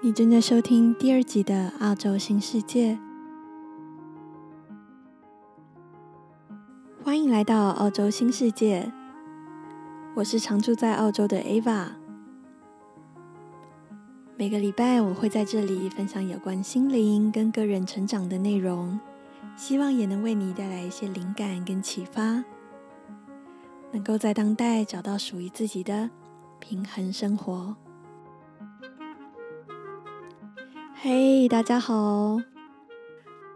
你正在收听第二集的《澳洲新世界》，欢迎来到澳洲新世界。我是常住在澳洲的 Ava。每个礼拜我会在这里分享有关心灵跟个人成长的内容，希望也能为你带来一些灵感跟启发，能够在当代找到属于自己的平衡生活。嘿大家好！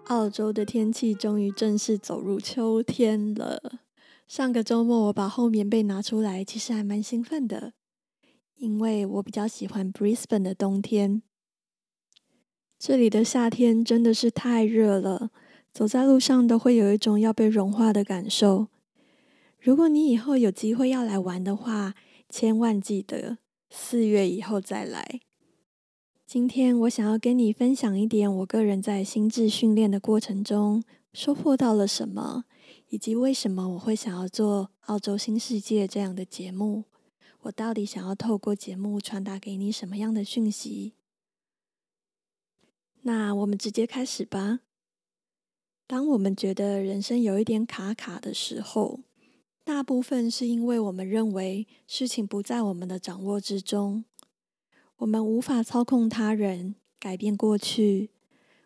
澳洲的天气终于正式走入秋天了。上个周末我把厚棉被拿出来，其实还蛮兴奋的，因为我比较喜欢 Brisbane 的冬天。这里的夏天真的是太热了，走在路上都会有一种要被融化的感受。如果你以后有机会要来玩的话，千万记得四月以后再来。今天我想要跟你分享一点我个人在心智训练的过程中收获到了什么，以及为什么我会想要做《澳洲新世界》这样的节目。我到底想要透过节目传达给你什么样的讯息？那我们直接开始吧。当我们觉得人生有一点卡卡的时候，大部分是因为我们认为事情不在我们的掌握之中。我们无法操控他人，改变过去，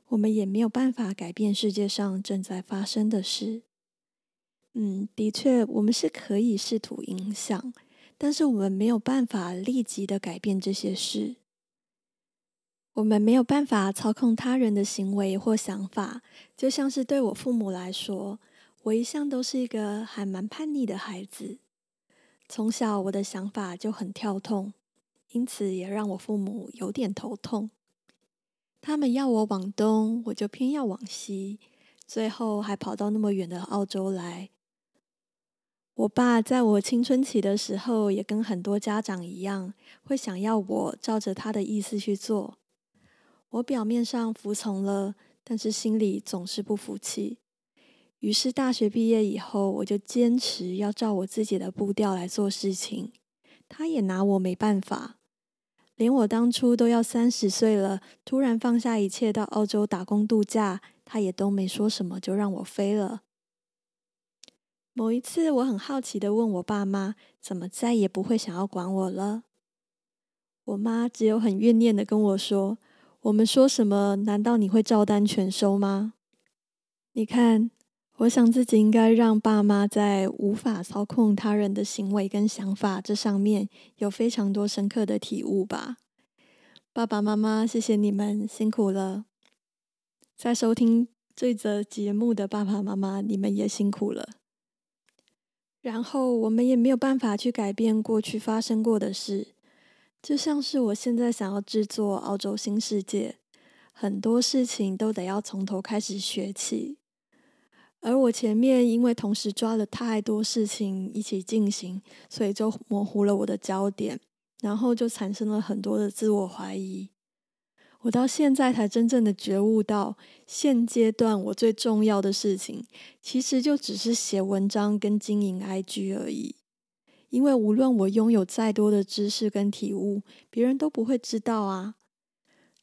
我们也没有办法改变世界上正在发生的事。嗯，的确，我们是可以试图影响，但是我们没有办法立即的改变这些事。我们没有办法操控他人的行为或想法，就像是对我父母来说，我一向都是一个还蛮叛逆的孩子，从小我的想法就很跳动。因此也让我父母有点头痛。他们要我往东，我就偏要往西，最后还跑到那么远的澳洲来。我爸在我青春期的时候，也跟很多家长一样，会想要我照着他的意思去做。我表面上服从了，但是心里总是不服气。于是大学毕业以后，我就坚持要照我自己的步调来做事情。他也拿我没办法。连我当初都要三十岁了，突然放下一切到澳洲打工度假，他也都没说什么，就让我飞了。某一次，我很好奇的问我爸妈，怎么再也不会想要管我了？我妈只有很怨念的跟我说：“我们说什么，难道你会照单全收吗？”你看。我想自己应该让爸妈在无法操控他人的行为跟想法这上面有非常多深刻的体悟吧。爸爸妈妈，谢谢你们辛苦了。在收听这则节目的爸爸妈妈，你们也辛苦了。然后我们也没有办法去改变过去发生过的事，就像是我现在想要制作澳洲新世界，很多事情都得要从头开始学起。而我前面因为同时抓了太多事情一起进行，所以就模糊了我的焦点，然后就产生了很多的自我怀疑。我到现在才真正的觉悟到，现阶段我最重要的事情，其实就只是写文章跟经营 IG 而已。因为无论我拥有再多的知识跟体悟，别人都不会知道啊，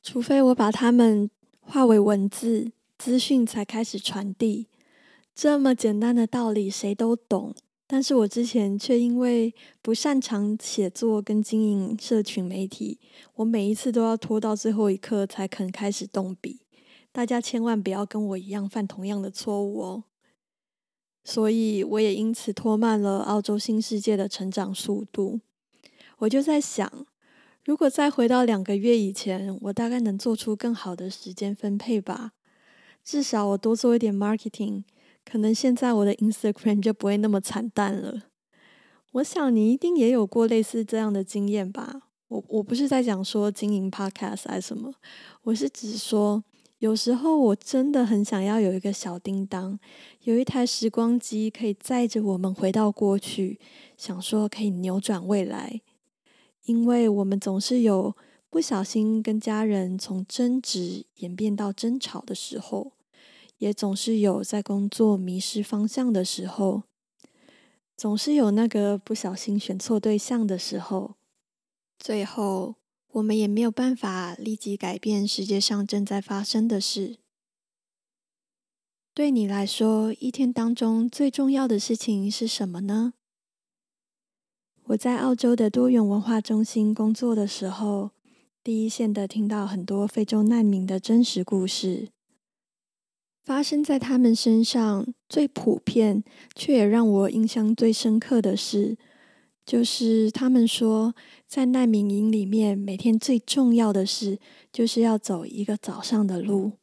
除非我把它们化为文字，资讯才开始传递。这么简单的道理，谁都懂。但是我之前却因为不擅长写作跟经营社群媒体，我每一次都要拖到最后一刻才肯开始动笔。大家千万不要跟我一样犯同样的错误哦。所以我也因此拖慢了澳洲新世界的成长速度。我就在想，如果再回到两个月以前，我大概能做出更好的时间分配吧。至少我多做一点 marketing。可能现在我的 Instagram 就不会那么惨淡了。我想你一定也有过类似这样的经验吧？我我不是在讲说经营 Podcast 还是什么，我是只说有时候我真的很想要有一个小叮当，有一台时光机可以载着我们回到过去，想说可以扭转未来，因为我们总是有不小心跟家人从争执演变到争吵的时候。也总是有在工作迷失方向的时候，总是有那个不小心选错对象的时候。最后，我们也没有办法立即改变世界上正在发生的事。对你来说，一天当中最重要的事情是什么呢？我在澳洲的多元文化中心工作的时候，第一线的听到很多非洲难民的真实故事。发生在他们身上最普遍，却也让我印象最深刻的事，就是他们说，在难民营里面，每天最重要的事，就是要走一个早上的路。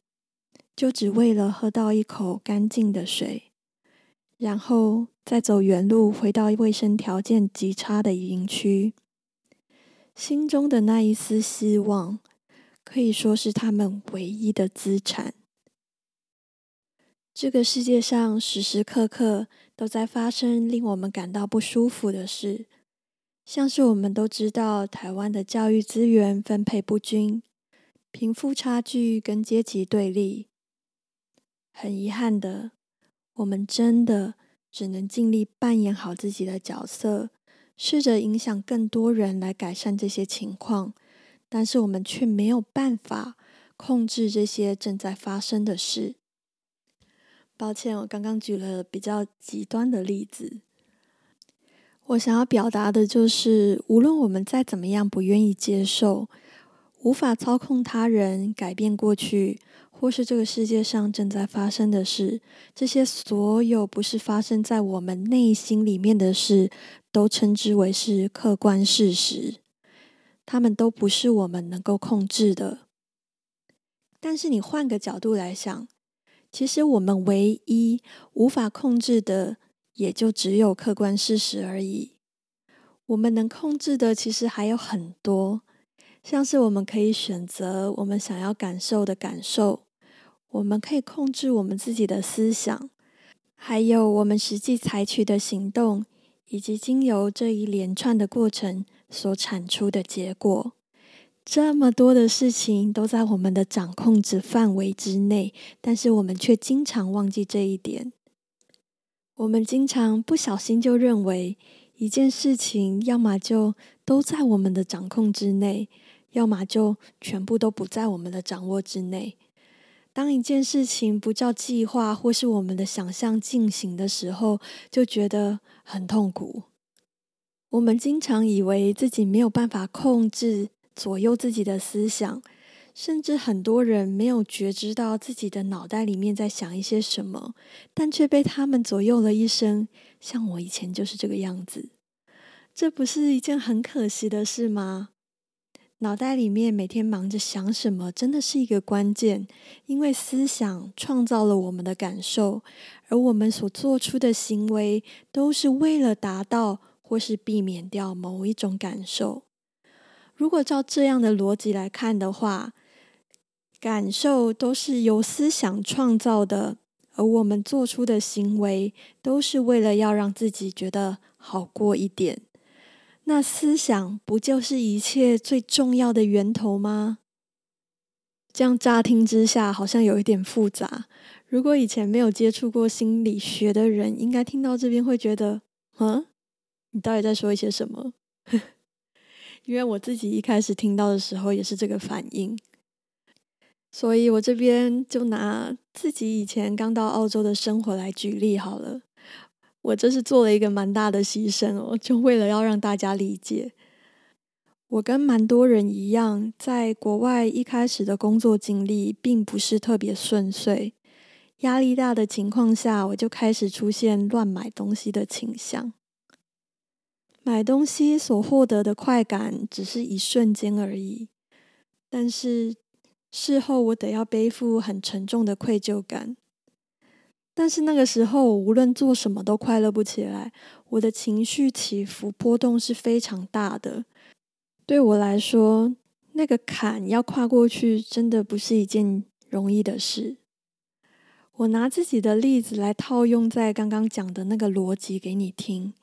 就只为了喝到一口干净的水，然后再走原路回到卫生条件极差的营区。心中的那一丝希望，可以说是他们唯一的资产。这个世界上时时刻刻都在发生令我们感到不舒服的事，像是我们都知道台湾的教育资源分配不均、贫富差距跟阶级对立。很遗憾的，我们真的只能尽力扮演好自己的角色，试着影响更多人来改善这些情况，但是我们却没有办法控制这些正在发生的事。抱歉，我刚刚举了比较极端的例子。我想要表达的就是，无论我们再怎么样不愿意接受，无法操控他人，改变过去。或是这个世界上正在发生的事，这些所有不是发生在我们内心里面的事，都称之为是客观事实。他们都不是我们能够控制的。但是你换个角度来想，其实我们唯一无法控制的，也就只有客观事实而已。我们能控制的，其实还有很多，像是我们可以选择我们想要感受的感受。我们可以控制我们自己的思想，还有我们实际采取的行动，以及经由这一连串的过程所产出的结果。这么多的事情都在我们的掌控之范围之内，但是我们却经常忘记这一点。我们经常不小心就认为一件事情，要么就都在我们的掌控之内，要么就全部都不在我们的掌握之内。当一件事情不照计划或是我们的想象进行的时候，就觉得很痛苦。我们经常以为自己没有办法控制、左右自己的思想，甚至很多人没有觉知到自己的脑袋里面在想一些什么，但却被他们左右了一生。像我以前就是这个样子，这不是一件很可惜的事吗？脑袋里面每天忙着想什么，真的是一个关键，因为思想创造了我们的感受，而我们所做出的行为都是为了达到或是避免掉某一种感受。如果照这样的逻辑来看的话，感受都是由思想创造的，而我们做出的行为都是为了要让自己觉得好过一点。那思想不就是一切最重要的源头吗？这样乍听之下好像有一点复杂。如果以前没有接触过心理学的人，应该听到这边会觉得，嗯，你到底在说一些什么？因为我自己一开始听到的时候也是这个反应，所以我这边就拿自己以前刚到澳洲的生活来举例好了。我这是做了一个蛮大的牺牲哦，就为了要让大家理解。我跟蛮多人一样，在国外一开始的工作经历并不是特别顺遂，压力大的情况下，我就开始出现乱买东西的倾向。买东西所获得的快感只是一瞬间而已，但是事后我得要背负很沉重的愧疚感。但是那个时候，我无论做什么都快乐不起来，我的情绪起伏波动是非常大的。对我来说，那个坎要跨过去，真的不是一件容易的事。我拿自己的例子来套用在刚刚讲的那个逻辑给你听。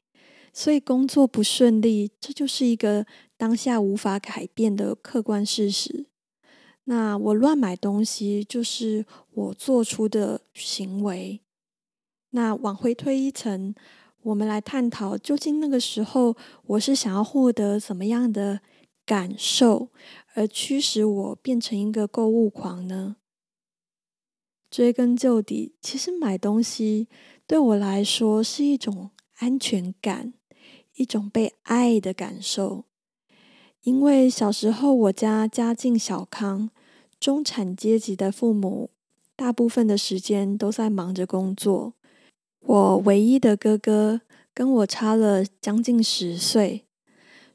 所以工作不顺利，这就是一个当下无法改变的客观事实。那我乱买东西，就是我做出的行为。那往回推一层，我们来探讨，究竟那个时候我是想要获得什么样的感受而驱使我变成一个购物狂呢？追根究底，其实买东西对我来说是一种安全感，一种被爱的感受。因为小时候我家家境小康，中产阶级的父母大部分的时间都在忙着工作。我唯一的哥哥跟我差了将近十岁，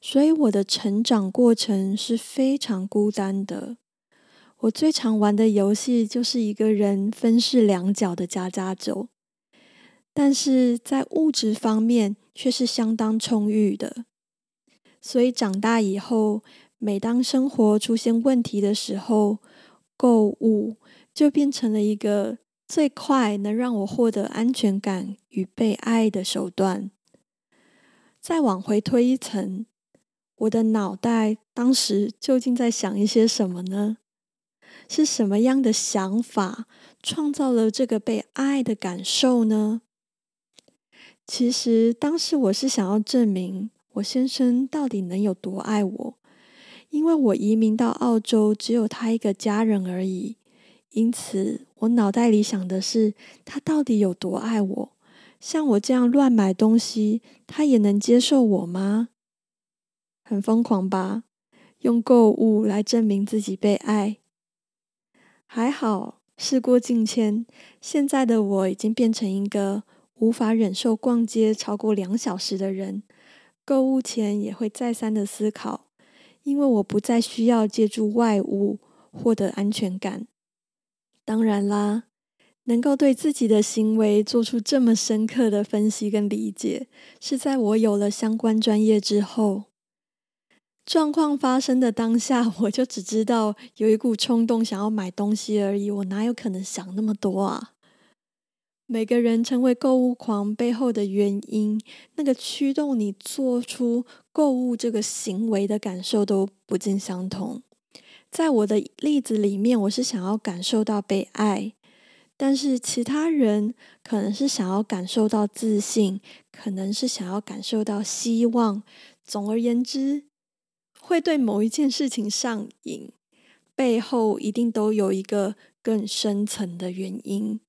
所以我的成长过程是非常孤单的。我最常玩的游戏就是一个人分饰两角的家家酒，但是在物质方面却是相当充裕的。所以长大以后，每当生活出现问题的时候，购物就变成了一个最快能让我获得安全感与被爱的手段。再往回推一层，我的脑袋当时究竟在想一些什么呢？是什么样的想法创造了这个被爱的感受呢？其实当时我是想要证明我先生到底能有多爱我，因为我移民到澳洲只有他一个家人而已，因此我脑袋里想的是他到底有多爱我。像我这样乱买东西，他也能接受我吗？很疯狂吧？用购物来证明自己被爱。还好，事过境迁，现在的我已经变成一个无法忍受逛街超过两小时的人，购物前也会再三的思考，因为我不再需要借助外物获得安全感。当然啦，能够对自己的行为做出这么深刻的分析跟理解，是在我有了相关专业之后。状况发生的当下，我就只知道有一股冲动想要买东西而已，我哪有可能想那么多啊？每个人成为购物狂背后的原因，那个驱动你做出购物这个行为的感受都不尽相同。在我的例子里面，我是想要感受到被爱，但是其他人可能是想要感受到自信，可能是想要感受到希望。总而言之，会对某一件事情上瘾，背后一定都有一个更深层的原因。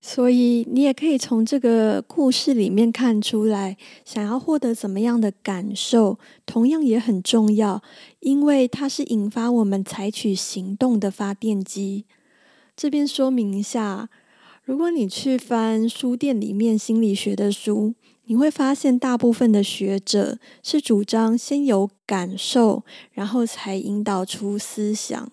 所以你也可以从这个故事里面看出来，想要获得怎么样的感受，同样也很重要，因为它是引发我们采取行动的发电机。这边说明一下，如果你去翻书店里面心理学的书。你会发现，大部分的学者是主张先有感受，然后才引导出思想。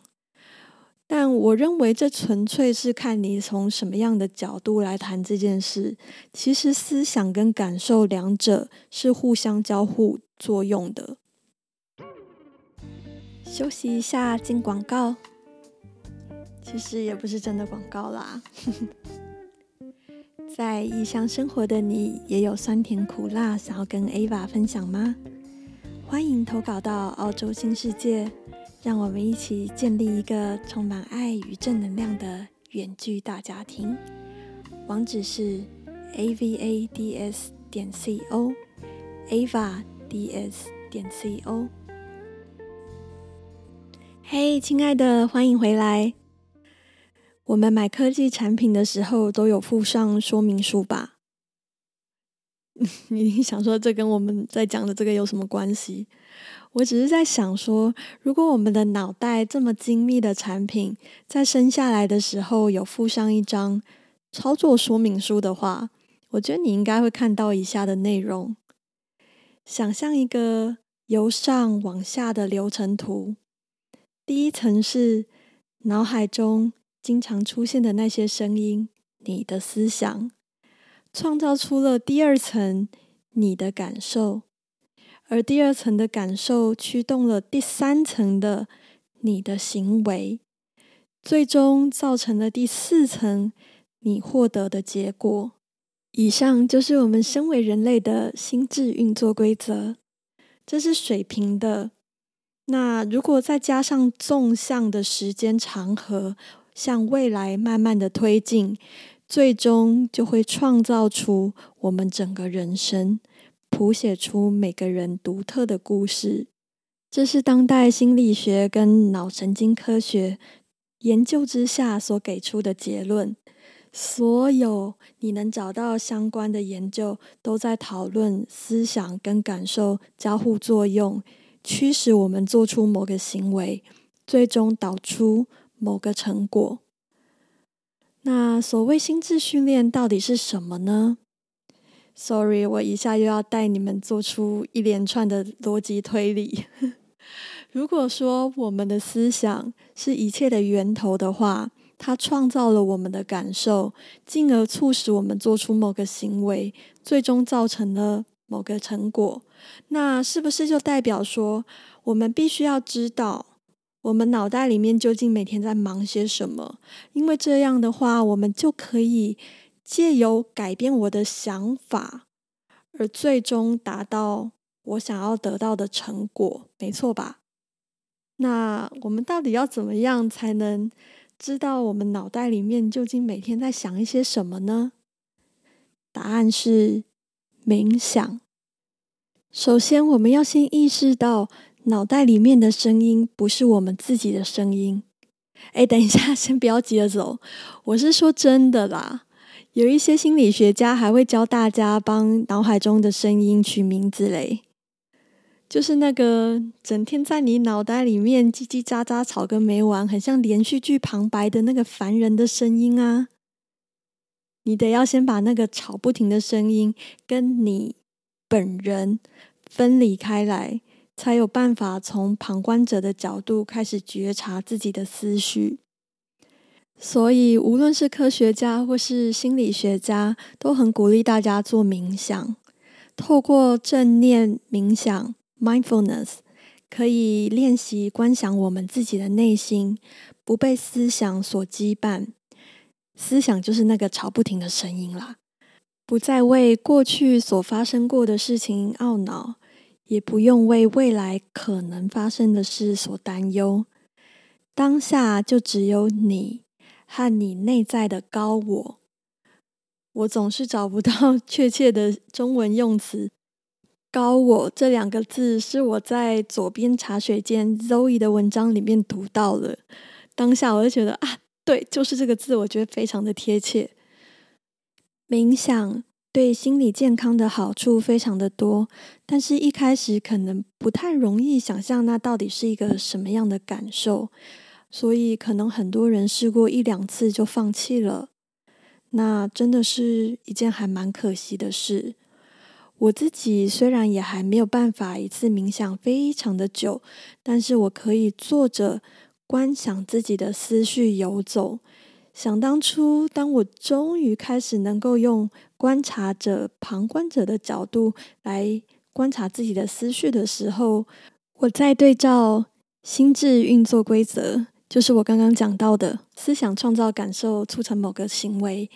但我认为，这纯粹是看你从什么样的角度来谈这件事。其实，思想跟感受两者是互相交互作用的。休息一下，进广告。其实也不是真的广告啦。在异乡生活的你，也有酸甜苦辣想要跟 Ava 分享吗？欢迎投稿到澳洲新世界，让我们一起建立一个充满爱与正能量的远距大家庭。网址是 avads 点 co，avads 点 co。嘿，亲爱的，欢迎回来。我们买科技产品的时候都有附上说明书吧？你想说这跟我们在讲的这个有什么关系？我只是在想说，如果我们的脑袋这么精密的产品，在生下来的时候有附上一张操作说明书的话，我觉得你应该会看到以下的内容：想象一个由上往下的流程图，第一层是脑海中。经常出现的那些声音，你的思想，创造出了第二层你的感受，而第二层的感受驱动了第三层的你的行为，最终造成了第四层你获得的结果。以上就是我们身为人类的心智运作规则，这是水平的。那如果再加上纵向的时间长河，向未来慢慢的推进，最终就会创造出我们整个人生，谱写出每个人独特的故事。这是当代心理学跟脑神经科学研究之下所给出的结论。所有你能找到相关的研究，都在讨论思想跟感受交互作用，驱使我们做出某个行为，最终导出某个成果。那所谓心智训练到底是什么呢？Sorry，我一下又要带你们做出一连串的逻辑推理。如果说我们的思想是一切的源头的话，它创造了我们的感受，进而促使我们做出某个行为，最终造成了某个成果。那是不是就代表说，我们必须要知道我们脑袋里面究竟每天在忙些什么？因为这样的话，我们就可以借由改变我的想法，而最终达到我想要得到的成果，没错吧？那我们到底要怎么样才能知道我们脑袋里面究竟每天在想一些什么呢？答案是冥想。首先，我们要先意识到脑袋里面的声音不是我们自己的声音。哎，等一下，先不要急着走。我是说真的啦，有一些心理学家还会教大家帮脑海中的声音取名字嘞。就是那个整天在你脑袋里面叽叽喳喳吵个没完，很像连续剧旁白的那个烦人的声音啊！你得要先把那个吵不停的声音跟你本人分离开来，才有办法从旁观者的角度开始觉察自己的思绪。所以，无论是科学家或是心理学家，都很鼓励大家做冥想，透过正念冥想。Mindfulness 可以练习观想我们自己的内心，不被思想所羁绊。思想就是那个吵不停的声音啦，不再为过去所发生过的事情懊恼，也不用为未来可能发生的事所担忧。当下就只有你和你内在的高我。我总是找不到 确切的中文用词。高我这两个字是我在左边茶水间 Zoe 的文章里面读到的，当下我就觉得啊，对，就是这个字，我觉得非常的贴切。冥想对心理健康的好处非常的多，但是一开始可能不太容易想象那到底是一个什么样的感受，所以可能很多人试过一两次就放弃了，那真的是一件还蛮可惜的事。我自己虽然也还没有办法一次冥想非常的久，但是我可以坐着观想自己的思绪游走。想当初，当我终于开始能够用观察者、旁观者的角度来观察自己的思绪的时候，我在对照心智运作规则，就是我刚刚讲到的思想创造感受，促成某个行为，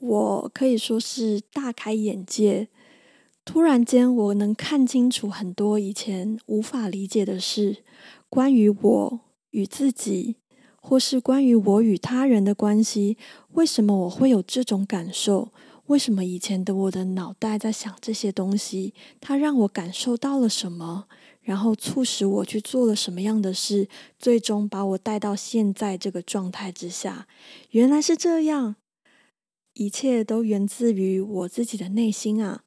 我可以说是大开眼界。突然间，我能看清楚很多以前无法理解的事，关于我与自己，或是关于我与他人的关系。为什么我会有这种感受？为什么以前的我的脑袋在想这些东西？它让我感受到了什么？然后促使我去做了什么样的事？最终把我带到现在这个状态之下。原来是这样，一切都源自于我自己的内心啊！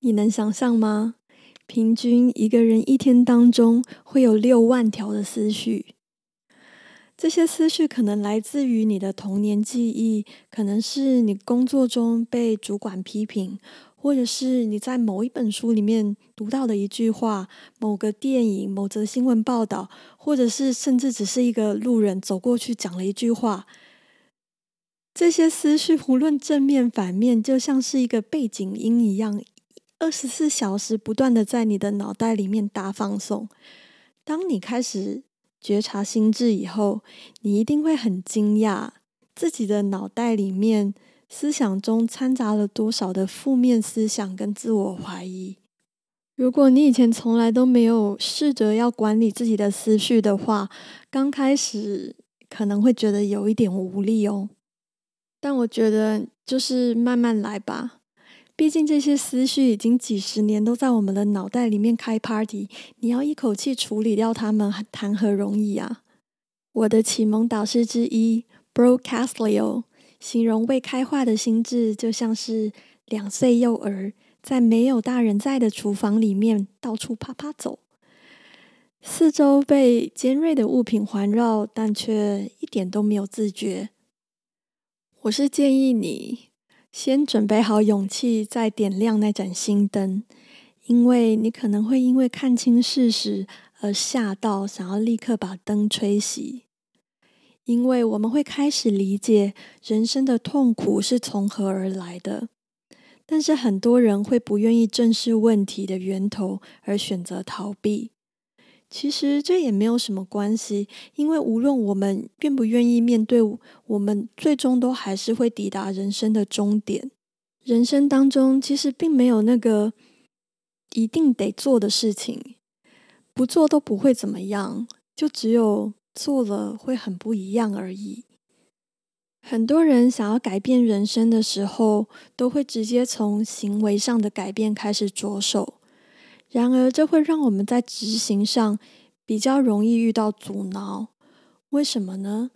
你能想象吗？平均一个人一天当中会有六万条的思绪，这些思绪可能来自于你的童年记忆，可能是你工作中被主管批评，或者是你在某一本书里面读到的一句话、某个电影、某则新闻报道，或者是甚至只是一个路人走过去讲了一句话。这些思绪无论正面反面，就像是一个背景音一样。二十四小时不断的在你的脑袋里面大放送。当你开始觉察心智以后，你一定会很惊讶，自己的脑袋里面思想中掺杂了多少的负面思想跟自我怀疑。如果你以前从来都没有试着要管理自己的思绪的话，刚开始可能会觉得有一点无力哦。但我觉得就是慢慢来吧。毕竟这些思绪已经几十年都在我们的脑袋里面开 party，你要一口气处理掉它们，谈何容易啊！我的启蒙导师之一 Bro Castillo 形容未开化的心智就像是两岁幼儿在没有大人在的厨房里面到处趴趴走，四周被尖锐的物品环绕，但却一点都没有自觉。我是建议你。先准备好勇气，再点亮那盏心灯，因为你可能会因为看清事实而吓到，想要立刻把灯吹熄。因为我们会开始理解人生的痛苦是从何而来的，但是很多人会不愿意正视问题的源头，而选择逃避。其实这也没有什么关系，因为无论我们愿不愿意面对，我们最终都还是会抵达人生的终点。人生当中其实并没有那个一定得做的事情，不做都不会怎么样，就只有做了会很不一样而已。很多人想要改变人生的时候，都会直接从行为上的改变开始着手。然而，这会让我们在执行上比较容易遇到阻挠。为什么呢？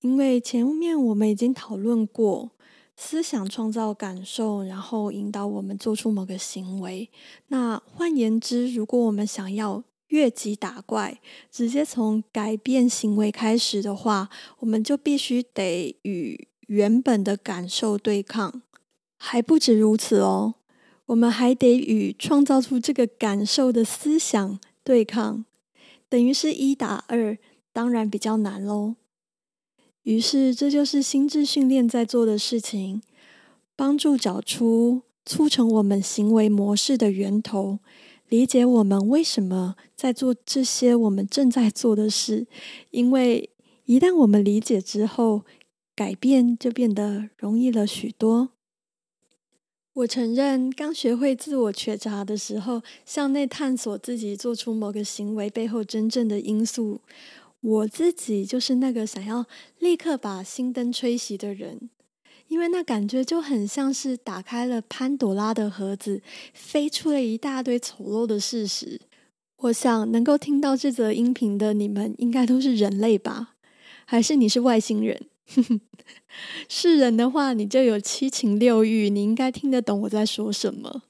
因为前面我们已经讨论过，思想创造感受，然后引导我们做出某个行为。那换言之，如果我们想要越级打怪，直接从改变行为开始的话，我们就必须得与原本的感受对抗。还不止如此哦。我们还得与创造出这个感受的思想对抗，等于是一打二，当然比较难喽。于是，这就是心智训练在做的事情，帮助找出促成我们行为模式的源头，理解我们为什么在做这些我们正在做的事。因为一旦我们理解之后，改变就变得容易了许多。我承认，刚学会自我觉察的时候，向内探索自己做出某个行为背后真正的因素，我自己就是那个想要立刻把心灯吹熄的人，因为那感觉就很像是打开了潘朵拉的盒子，飞出了一大堆丑陋的事实。我想能够听到这则音频的你们，应该都是人类吧？还是你是外星人？是人的话，你就有七情六欲，你应该听得懂我在说什么。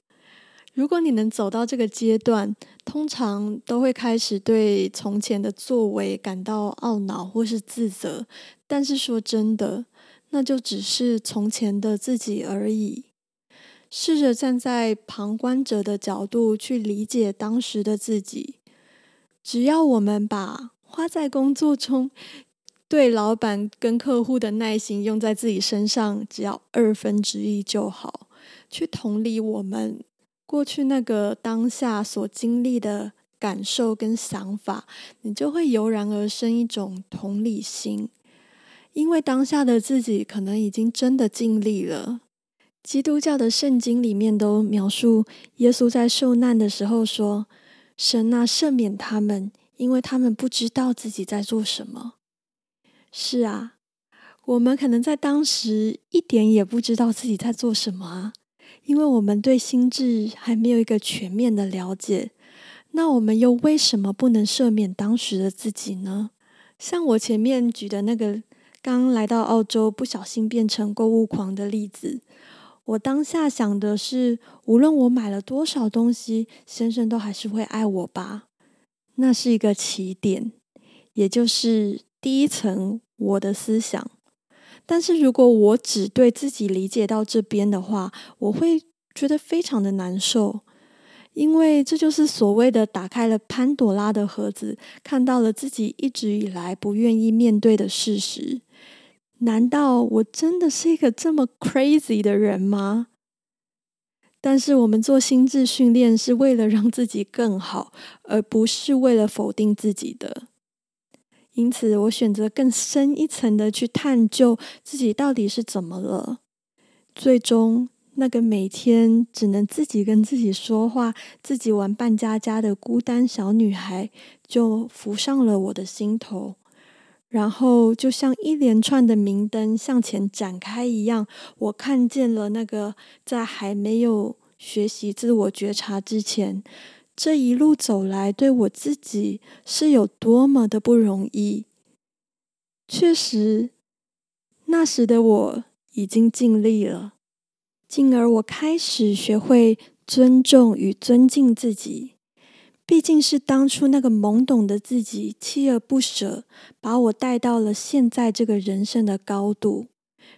如果你能走到这个阶段，通常都会开始对从前的作为感到懊恼或是自责。但是说真的，那就只是从前的自己而已。试着站在旁观者的角度去理解当时的自己。只要我们把花在工作中，对老板跟客户的耐心用在自己身上，只要二分之一就好。去同理我们过去那个当下所经历的感受跟想法，你就会油然而生一种同理心。因为当下的自己可能已经真的尽力了。基督教的圣经里面都描述耶稣在受难的时候说：“神啊，赦免他们，因为他们不知道自己在做什么。”是啊，我们可能在当时一点也不知道自己在做什么啊，因为我们对心智还没有一个全面的了解。那我们又为什么不能赦免当时的自己呢？像我前面举的那个刚来到澳洲不小心变成购物狂的例子，我当下想的是，无论我买了多少东西，先生都还是会爱我吧。那是一个起点，也就是。第一层，我的思想。但是如果我只对自己理解到这边的话，我会觉得非常的难受，因为这就是所谓的打开了潘朵拉的盒子，看到了自己一直以来不愿意面对的事实。难道我真的是一个这么 crazy 的人吗？但是我们做心智训练是为了让自己更好，而不是为了否定自己的。因此，我选择更深一层的去探究自己到底是怎么了。最终，那个每天只能自己跟自己说话、自己玩扮家家的孤单小女孩就浮上了我的心头。然后就像一连串的明灯向前展开一样，我看见了那个在还没有学习自我觉察之前，这一路走来对我自己是有多么的不容易。确实，那时的我已经尽力了，进而我开始学会尊重与尊敬自己。毕竟是当初那个懵懂的自己，锲而不舍，把我带到了现在这个人生的高度。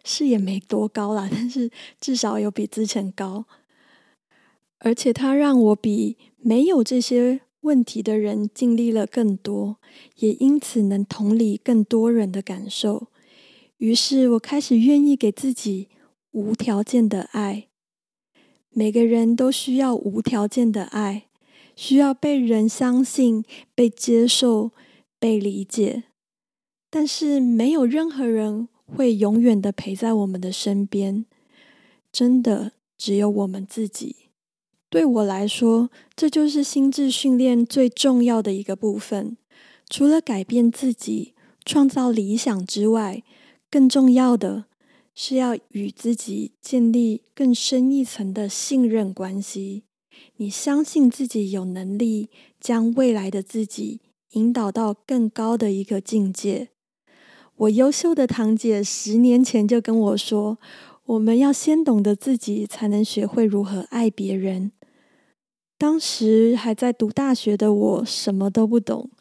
是也没多高啦，但是至少有比之前高。而且它让我比没有这些问题的人经历了更多，也因此能同理更多人的感受。于是我开始愿意给自己无条件的爱。每个人都需要无条件的爱。需要被人相信、被接受、被理解，但是没有任何人会永远的陪在我们的身边，真的只有我们自己。对我来说，这就是心智训练最重要的一个部分。除了改变自己、创造理想之外，更重要的是要与自己建立更深一层的信任关系。你相信自己有能力将未来的自己引导到更高的一个境界。我优秀的堂姐十年前就跟我说：“我们要先懂得自己，才能学会如何爱别人。”当时还在读大学的我什么都不懂，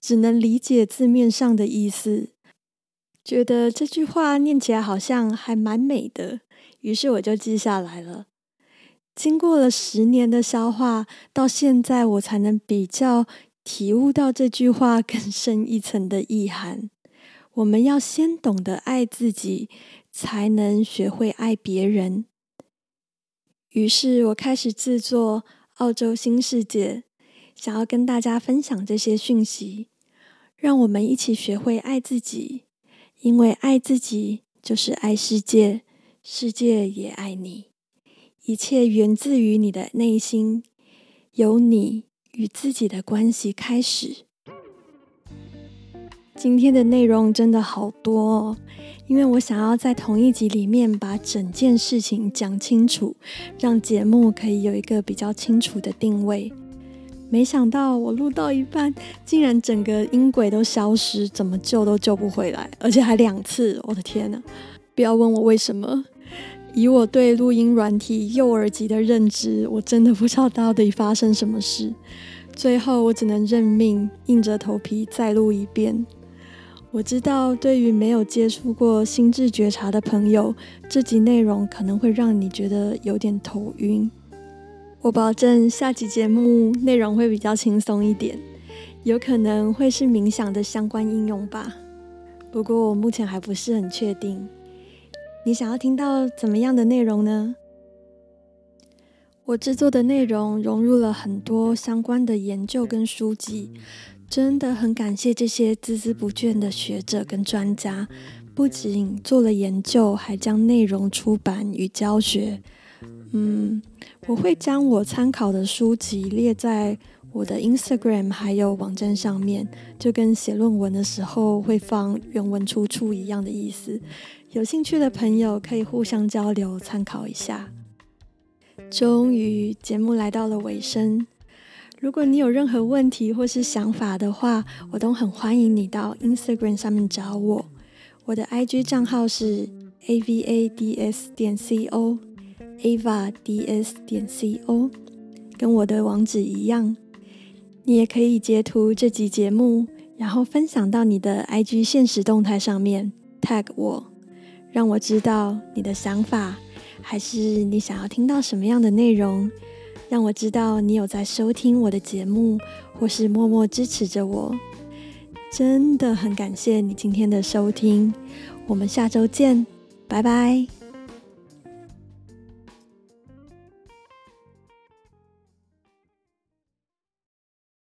只能理解字面上的意思，觉得这句话念起来好像还蛮美的，于是我就记下来了。经过了十年的消化，到现在我才能比较体悟到这句话更深一层的意涵。我们要先懂得爱自己，才能学会爱别人。于是我开始制作《澳洲新世界》，想要跟大家分享这些讯息，让我们一起学会爱自己，因为爱自己就是爱世界，世界也爱你。一切源自于你的内心，由你与自己的关系开始。今天的内容真的好多哦，因为我想要在同一集里面把整件事情讲清楚，让节目可以有一个比较清楚的定位。没想到我录到一半，竟然整个音轨都消失，怎么救都救不回来，而且还两次！我的天哪！不要问我为什么。以我对录音软体幼儿级的认知，我真的不知道到底发生什么事。最后，我只能认命，硬着头皮再录一遍。我知道，对于没有接触过心智觉察的朋友，这集内容可能会让你觉得有点头晕。我保证，下集节目内容会比较轻松一点，有可能会是冥想的相关应用吧。不过，我目前还不是很确定。你想要听到怎么样的内容呢？我制作的内容融入了很多相关的研究跟书籍，真的很感谢这些孜孜不倦的学者跟专家，不仅做了研究，还将内容出版与教学。嗯，我会将我参考的书籍列在我的 Instagram 还有网站上面，就跟写论文的时候会放原文出处一样的意思。有兴趣的朋友可以互相交流参考一下。终于，节目来到了尾声。如果你有任何问题或是想法的话，我都很欢迎你到 Instagram 上面找我。我的 IG 账号是 avads 点 co，avads 点 co，跟我的网址一样。你也可以截图这集节目，然后分享到你的 IG 现实动态上面，tag 我。让我知道你的想法，还是你想要听到什么样的内容？让我知道你有在收听我的节目，或是默默支持着我。真的很感谢你今天的收听，我们下周见，拜拜。